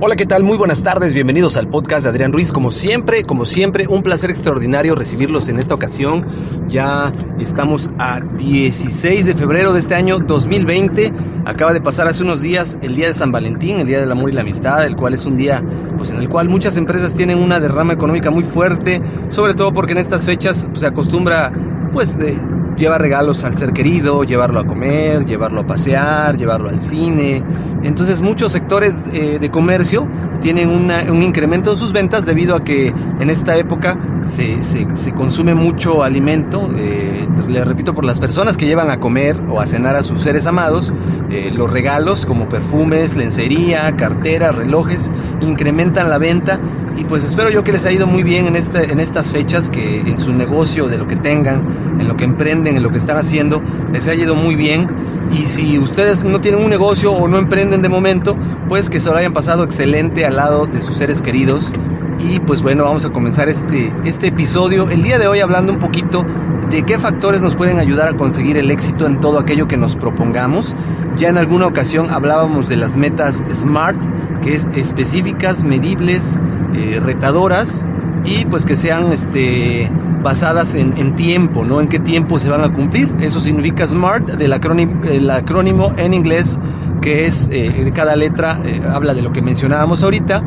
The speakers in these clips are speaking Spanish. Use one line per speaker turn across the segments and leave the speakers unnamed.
Hola, ¿qué tal? Muy buenas tardes, bienvenidos al podcast de Adrián Ruiz. Como siempre, como siempre, un placer extraordinario recibirlos en esta ocasión. Ya estamos a 16 de febrero de este año 2020. Acaba de pasar hace unos días el día de San Valentín, el día del amor y la amistad, el cual es un día pues en el cual muchas empresas tienen una derrama económica muy fuerte, sobre todo porque en estas fechas pues, se acostumbra pues de lleva regalos al ser querido, llevarlo a comer, llevarlo a pasear, llevarlo al cine. Entonces muchos sectores eh, de comercio tienen un incremento en sus ventas debido a que en esta época se, se, consume mucho alimento, eh, le repito, por las personas que llevan a comer o a cenar a sus seres amados, eh, los regalos como perfumes, lencería, carteras, relojes, incrementan la venta y pues espero yo que les haya ido muy bien en, este, en estas fechas, que en su negocio, de lo que tengan, en lo que emprenden, en lo que están haciendo, les haya ido muy bien. Y si ustedes no tienen un negocio o no emprenden de momento, pues que se lo hayan pasado excelente al lado de sus seres queridos. Y pues bueno, vamos a comenzar este, este episodio el día de hoy hablando un poquito de qué factores nos pueden ayudar a conseguir el éxito en todo aquello que nos propongamos. Ya en alguna ocasión hablábamos de las metas SMART, que es específicas, medibles, eh, retadoras y pues que sean este, basadas en, tiempo, ¿no? En qué tiempo se van a cumplir. Eso significa SMART, del acrónimo, acrónimo en inglés, que es eh, cada letra eh, habla de lo que mencionábamos ahorita,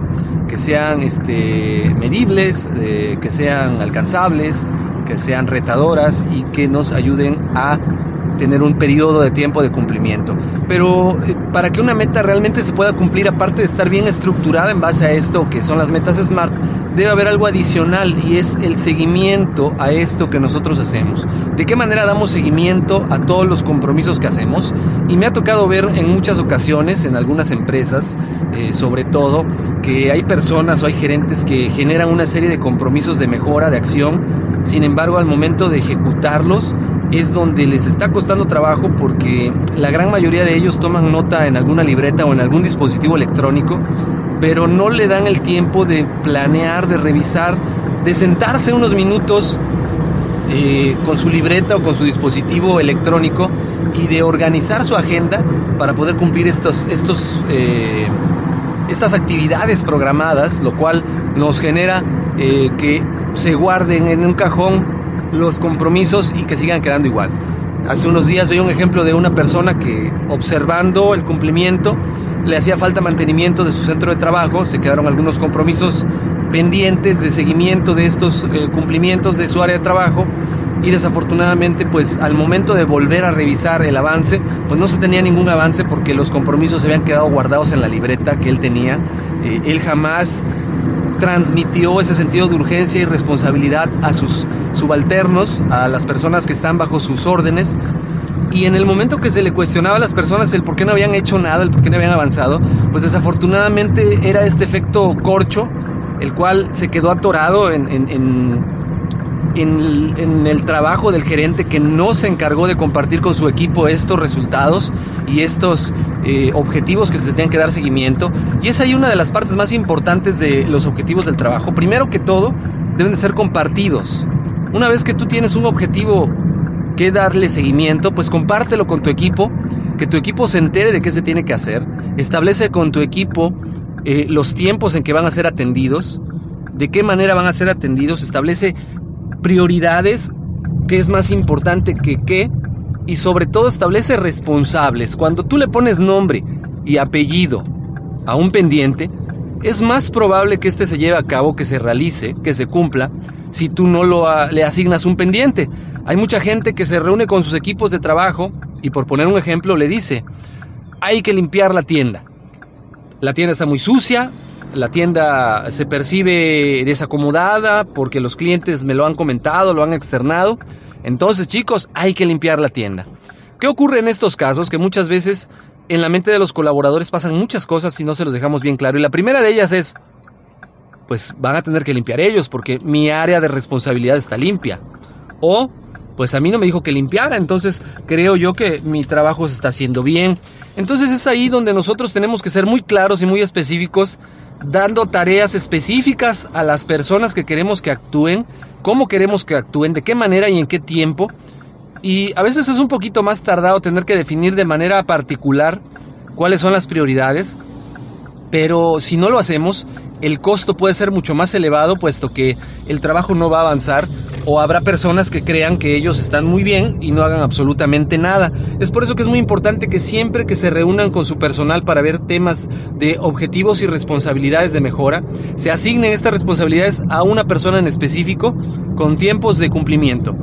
que sean este, medibles, que sean alcanzables, que sean retadoras y que nos ayuden a tener un periodo de tiempo de cumplimiento. Pero eh, para que una meta realmente se pueda cumplir, aparte de estar bien estructurada en base a esto que son las metas SMART, debe haber algo adicional y es el seguimiento a esto que nosotros hacemos. ¿De qué manera damos seguimiento a todos los compromisos que hacemos? Y me ha tocado ver en muchas ocasiones, en algunas empresas, eh, sobre todo, que hay personas o hay gerentes que generan una serie de compromisos de mejora, de acción, sin embargo al momento de ejecutarlos, es donde les está costando trabajo porque la gran mayoría de ellos toman nota en alguna libreta o en algún dispositivo electrónico, pero no le dan el tiempo de planear, de revisar, de sentarse unos minutos eh, con su libreta o con su dispositivo electrónico y de organizar su agenda para poder cumplir estos, estos, eh, estas actividades programadas, lo cual nos genera eh, que se guarden en un cajón los compromisos y que sigan quedando igual. Hace unos días veía un ejemplo de una persona que observando el cumplimiento le hacía falta mantenimiento de su centro de trabajo, se quedaron algunos compromisos pendientes de seguimiento de estos eh, cumplimientos de su área de trabajo y desafortunadamente pues al momento de volver a revisar el avance pues no se tenía ningún avance porque los compromisos se habían quedado guardados en la libreta que él tenía. Eh, él jamás transmitió ese sentido de urgencia y responsabilidad a sus subalternos, a las personas que están bajo sus órdenes. Y en el momento que se le cuestionaba a las personas el por qué no habían hecho nada, el por qué no habían avanzado, pues desafortunadamente era este efecto corcho, el cual se quedó atorado en, el, trabajo del gerente que no se encargó de compartir con su equipo estos resultados y estos eh, objetivos que se tienen que dar seguimiento. Y es ahí una de las partes más importantes de los objetivos del trabajo. Primero que todo, deben de ser compartidos. Una vez que tú tienes un objetivo que darle seguimiento, pues compártelo con tu equipo, que tu equipo se entere de qué se tiene que hacer, establece con tu equipo eh, los tiempos en que van a ser atendidos, de qué manera van a ser atendidos, establece prioridades, qué es más importante que qué, y sobre todo establece responsables. Cuando tú le pones nombre y apellido a un pendiente, es más probable que éste se lleve a cabo, que se realice, que se cumpla, si tú no lo, le asignas un pendiente. Hay mucha gente que se reúne con sus equipos de trabajo y por poner un ejemplo le dice, hay que limpiar la tienda. La tienda está muy sucia, la tienda se percibe desacomodada porque los clientes me lo han comentado, lo han externado. Entonces, chicos, hay que limpiar la tienda. ¿Qué ocurre en estos casos? Que muchas veces en la mente de los colaboradores pasan muchas cosas si no se los dejamos bien claro. Y la primera de ellas es, pues van a tener que limpiar ellos porque mi área de responsabilidad está limpia. O, pues a mí no me dijo que limpiara, entonces creo yo que mi trabajo se está haciendo bien. Entonces es ahí donde nosotros tenemos que ser muy claros y muy específicos dando tareas específicas a las personas que queremos que actúen, cómo queremos que actúen, de qué manera y en qué tiempo. Y a veces es un poquito más tardado tener que definir de manera particular cuáles son las prioridades, pero si no lo hacemos, el costo puede ser mucho más elevado puesto que el trabajo no va a avanzar o habrá personas que crean que ellos están muy bien y no hagan absolutamente nada. Es por eso que es muy importante que siempre que se reúnan con su personal para ver temas de objetivos y responsabilidades de mejora, se asignen estas responsabilidades a una persona en específico con tiempos de cumplimiento.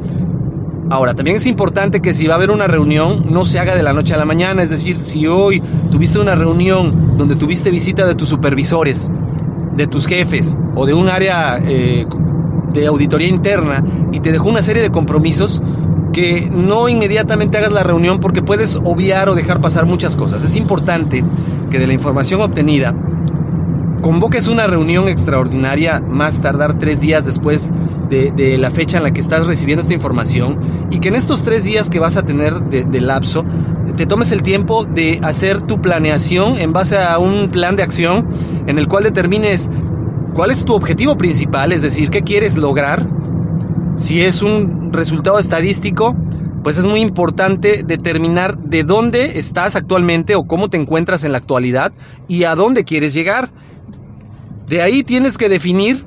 Ahora, también es importante que si va a haber una reunión, no se haga de la noche a la mañana. Es decir, si hoy tuviste una reunión donde tuviste visita de tus supervisores, de tus jefes o de un área eh, de auditoría interna y te dejó una serie de compromisos, que no inmediatamente hagas la reunión porque puedes obviar o dejar pasar muchas cosas. Es importante que de la información obtenida convoques una reunión extraordinaria más tardar tres días después de, la fecha en la que estás recibiendo esta información y que en estos tres días que vas a tener de, lapso te tomes el tiempo de hacer tu planeación en base a un plan de acción en el cual determines cuál es tu objetivo principal, es decir, qué quieres lograr. Si es un resultado estadístico, pues es muy importante determinar de dónde estás actualmente o cómo te encuentras en la actualidad y a dónde quieres llegar. De ahí tienes que definir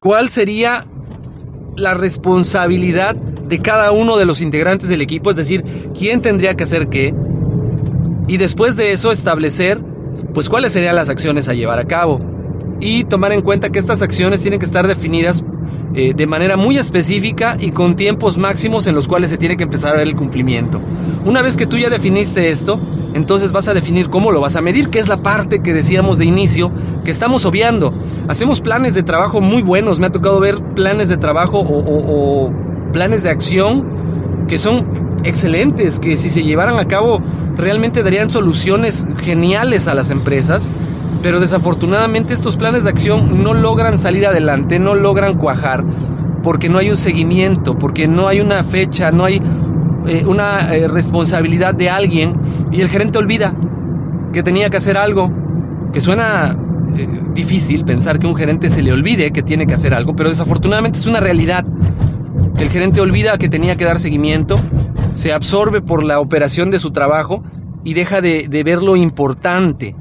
¿Cuál sería la responsabilidad de cada uno de los integrantes del equipo? Es decir, ¿quién tendría que hacer qué? Y después de eso establecer, pues, cuáles serían las acciones a llevar a cabo. Y tomar en cuenta que estas acciones tienen que estar definidas eh, de manera muy específica y con tiempos máximos en los cuales se tiene que empezar a ver el cumplimiento. Una vez que tú ya definiste esto, entonces vas a definir cómo lo vas a medir, que es la parte que decíamos de inicio, que estamos obviando. Hacemos planes de trabajo muy buenos, me ha tocado ver planes de trabajo o, planes de acción que son excelentes, que si se llevaran a cabo realmente darían soluciones geniales a las empresas, pero desafortunadamente estos planes de acción no logran salir adelante, no logran cuajar, porque no hay un seguimiento, porque no hay una fecha, no hay eh, una eh, responsabilidad de alguien y el gerente olvida que tenía que hacer algo, que suena eh, difícil pensar que un gerente se le olvide que tiene que hacer algo, pero desafortunadamente es una realidad. El gerente olvida que tenía que dar seguimiento, se absorbe por la operación de su trabajo y deja de, ver lo importante.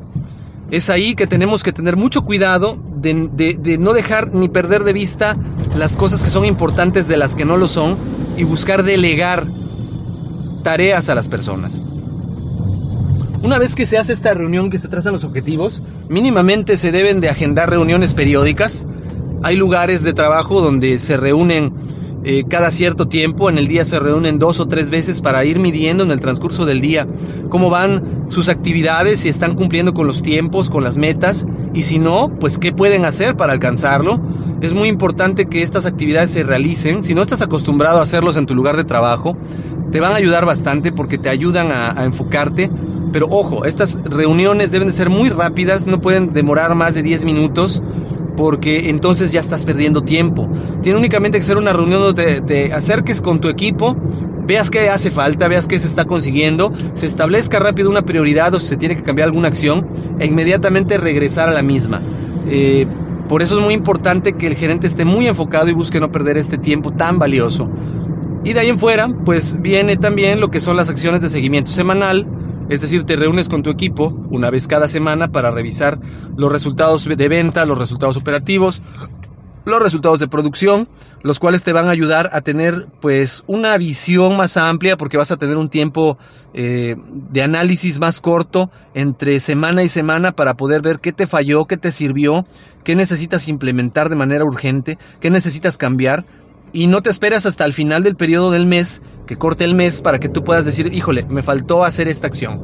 Es ahí que tenemos que tener mucho cuidado de, de no dejar ni perder de vista las cosas que son importantes de las que no lo son y buscar delegar tareas a las personas. Una vez que se hace esta reunión, que se trazan los objetivos, mínimamente se deben de agendar reuniones periódicas. Hay lugares de trabajo donde se reúnen eh, cada cierto tiempo. En el día se reúnen dos o tres veces para ir midiendo en el transcurso del día cómo van sus actividades, si están cumpliendo con los tiempos, con las metas y si no, pues qué pueden hacer para alcanzarlo. Es muy importante que estas actividades se realicen. Si no estás acostumbrado a hacerlos en tu lugar de trabajo, te van a ayudar bastante porque te ayudan a, a enfocarte. Pero ojo, estas reuniones deben de ser muy rápidas, no pueden demorar más de 10 minutos porque entonces ya estás perdiendo tiempo. Tiene únicamente que ser una reunión donde te acerques con tu equipo, veas qué hace falta, veas qué se está consiguiendo, se establezca rápido una prioridad o si se tiene que cambiar alguna acción e inmediatamente regresar a la misma. Eh, por eso es muy importante que el gerente esté muy enfocado y busque no perder este tiempo tan valioso. Y de ahí en fuera, pues viene también lo que son las acciones de seguimiento semanal, es decir, te reúnes con tu equipo una vez cada semana para revisar los resultados de venta, los resultados operativos, los resultados de producción, los cuales te van a ayudar a tener pues una visión más amplia porque vas a tener un tiempo eh, de análisis más corto entre semana y semana para poder ver qué te falló, qué te sirvió, qué necesitas implementar de manera urgente, qué necesitas cambiar. Y no te esperas hasta el final del periodo del mes que corte el mes para que tú puedas decir, híjole, me faltó hacer esta acción.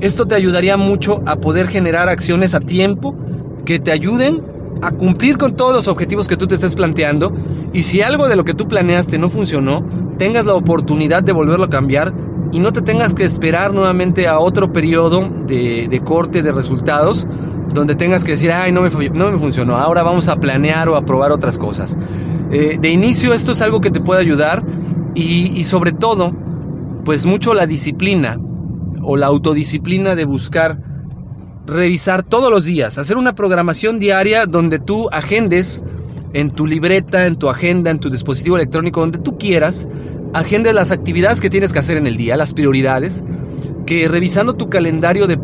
Esto te ayudaría mucho a poder generar acciones a tiempo que te ayuden a cumplir con todos los objetivos que tú te estés planteando y si algo de lo que tú planeaste no funcionó, tengas la oportunidad de volverlo a cambiar y no te tengas que esperar nuevamente a otro periodo de, corte de resultados donde tengas que decir, ay, no me, no me funcionó, ahora vamos a planear o a probar otras cosas. Eh, de inicio esto es algo que te puede ayudar y, sobre todo, pues mucho la disciplina o la autodisciplina de buscar revisar todos los días, hacer una programación diaria donde tú agendes en tu libreta, en tu agenda, en tu dispositivo electrónico, donde tú quieras, agendes las actividades que tienes que hacer en el día, las prioridades, que revisando tu calendario de,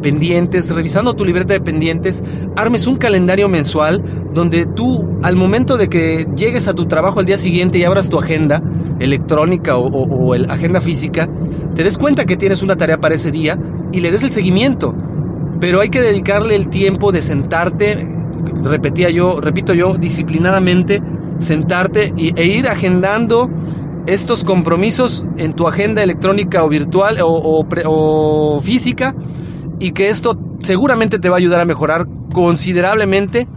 pendientes, revisando tu libreta de pendientes, armes un calendario mensual donde tú al momento de que llegues a tu trabajo al día siguiente y abras tu agenda electrónica o, o, agenda física, te des cuenta que tienes una tarea para ese día y le des el seguimiento. Pero hay que dedicarle el tiempo de sentarte, repetía yo, repito yo, disciplinadamente, sentarte e ir agendando estos compromisos en tu agenda electrónica o virtual o, física y que esto seguramente te va a ayudar a mejorar considerablemente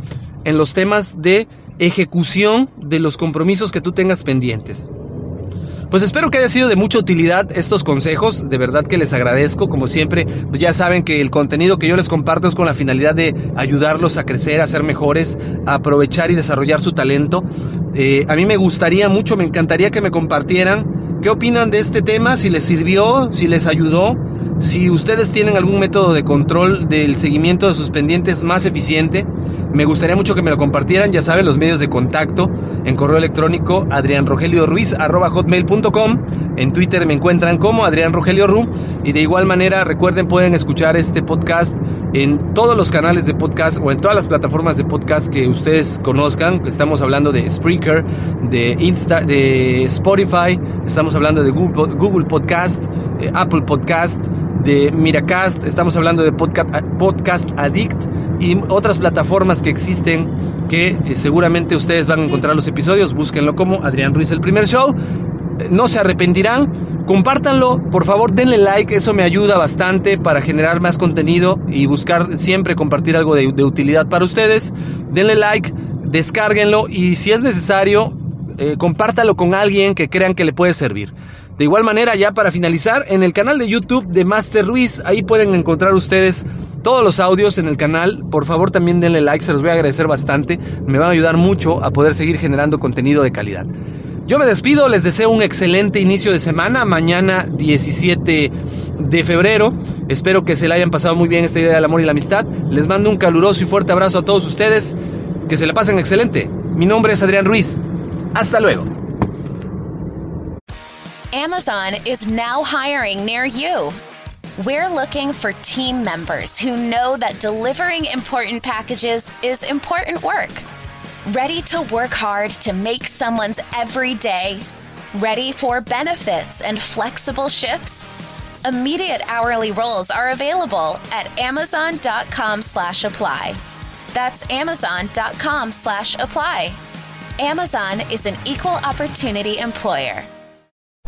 en los temas de ejecución de los compromisos que tú tengas pendientes. Pues espero que haya sido de mucha utilidad estos consejos, de verdad que les agradezco, como siempre, pues ya saben que el contenido que yo les comparto es con la finalidad de ayudarlos a crecer, a ser mejores, a aprovechar y desarrollar su talento. Eh, a mí me gustaría mucho, me encantaría que me compartieran qué opinan de este tema, si les sirvió, si les ayudó, si ustedes tienen algún método de control del seguimiento de sus pendientes más eficiente. Me gustaría mucho que me lo compartieran, ya saben, los medios de contacto en correo electrónico adrianrogelioruiz.com. En Twitter me encuentran como Adrián Rogelio Ru. Y de igual manera, recuerden, pueden escuchar este podcast en todos los canales de podcast o en todas las plataformas de podcast que ustedes conozcan. Estamos hablando de Spreaker, de, Insta, de Spotify, estamos hablando de Google, Podcast, eh, Apple Podcast, de Miracast, estamos hablando de Podcast, podcast Addict y otras plataformas que existen que eh, seguramente ustedes van a encontrar los episodios. Búsquenlo como Adrián Ruiz el primer show. Eh, no se arrepentirán. Compártanlo, por favor denle like, eso me ayuda bastante para generar más contenido y buscar siempre compartir algo de, utilidad para ustedes. Denle like, descárguenlo y si es necesario, eh, compártalo con alguien que crean que le puede servir. De igual manera, ya para finalizar, en el canal de YouTube de Master Ruiz, ahí pueden encontrar ustedes todos los audios en el canal. Por favor, también denle like, se los voy a agradecer bastante. Me van a ayudar mucho a poder seguir generando contenido de calidad. Yo me despido, les deseo un excelente inicio de semana, mañana 17 de febrero. Espero que se le hayan pasado muy bien esta idea del amor y la amistad. Les mando un caluroso y fuerte abrazo a todos ustedes. Que se la pasen excelente. Mi nombre es Adrián Ruiz. Hasta luego.
Amazon is now hiring near you. We're looking for team members who know that delivering important packages is important work. Ready to work hard to make someone's every day? Ready for benefits and flexible shifts? Immediate hourly roles are available at amazon.com slash apply. That's amazon.com slash apply. Amazon is an equal opportunity employer.